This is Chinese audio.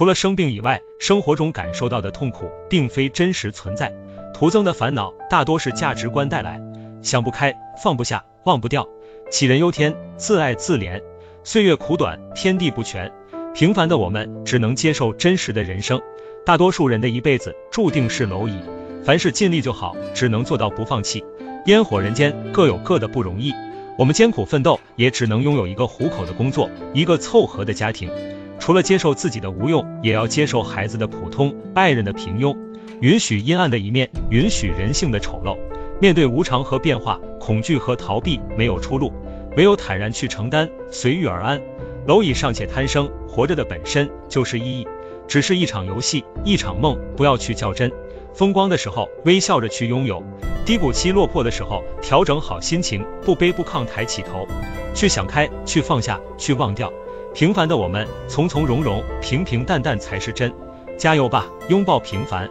除了生病以外，生活中感受到的痛苦并非真实存在，徒增的烦恼大多是价值观带来，想不开，放不下，忘不掉，杞人忧天，自爱自怜。岁月苦短，天地不全，平凡的我们只能接受真实的人生。大多数人的一辈子注定是蝼蚁，凡事尽力就好，只能做到不放弃。烟火人间，各有各的不容易。我们艰苦奋斗，也只能拥有一个糊口的工作，一个凑合的家庭。除了接受自己的无用，也要接受孩子的普通，爱人的平庸，允许阴暗的一面，允许人性的丑陋。面对无常和变化，恐惧和逃避没有出路，唯有坦然去承担，随遇而安。蝼蚁尚且贪生，活着的本身就是意义，只是一场游戏，一场梦，不要去较真。风光的时候，微笑着去拥有；低谷期落魄的时候，调整好心情，不卑不亢，抬起头，去想开，去放下，去忘掉。平凡的我们，从从容容，平平淡淡才是真。加油吧，拥抱平凡。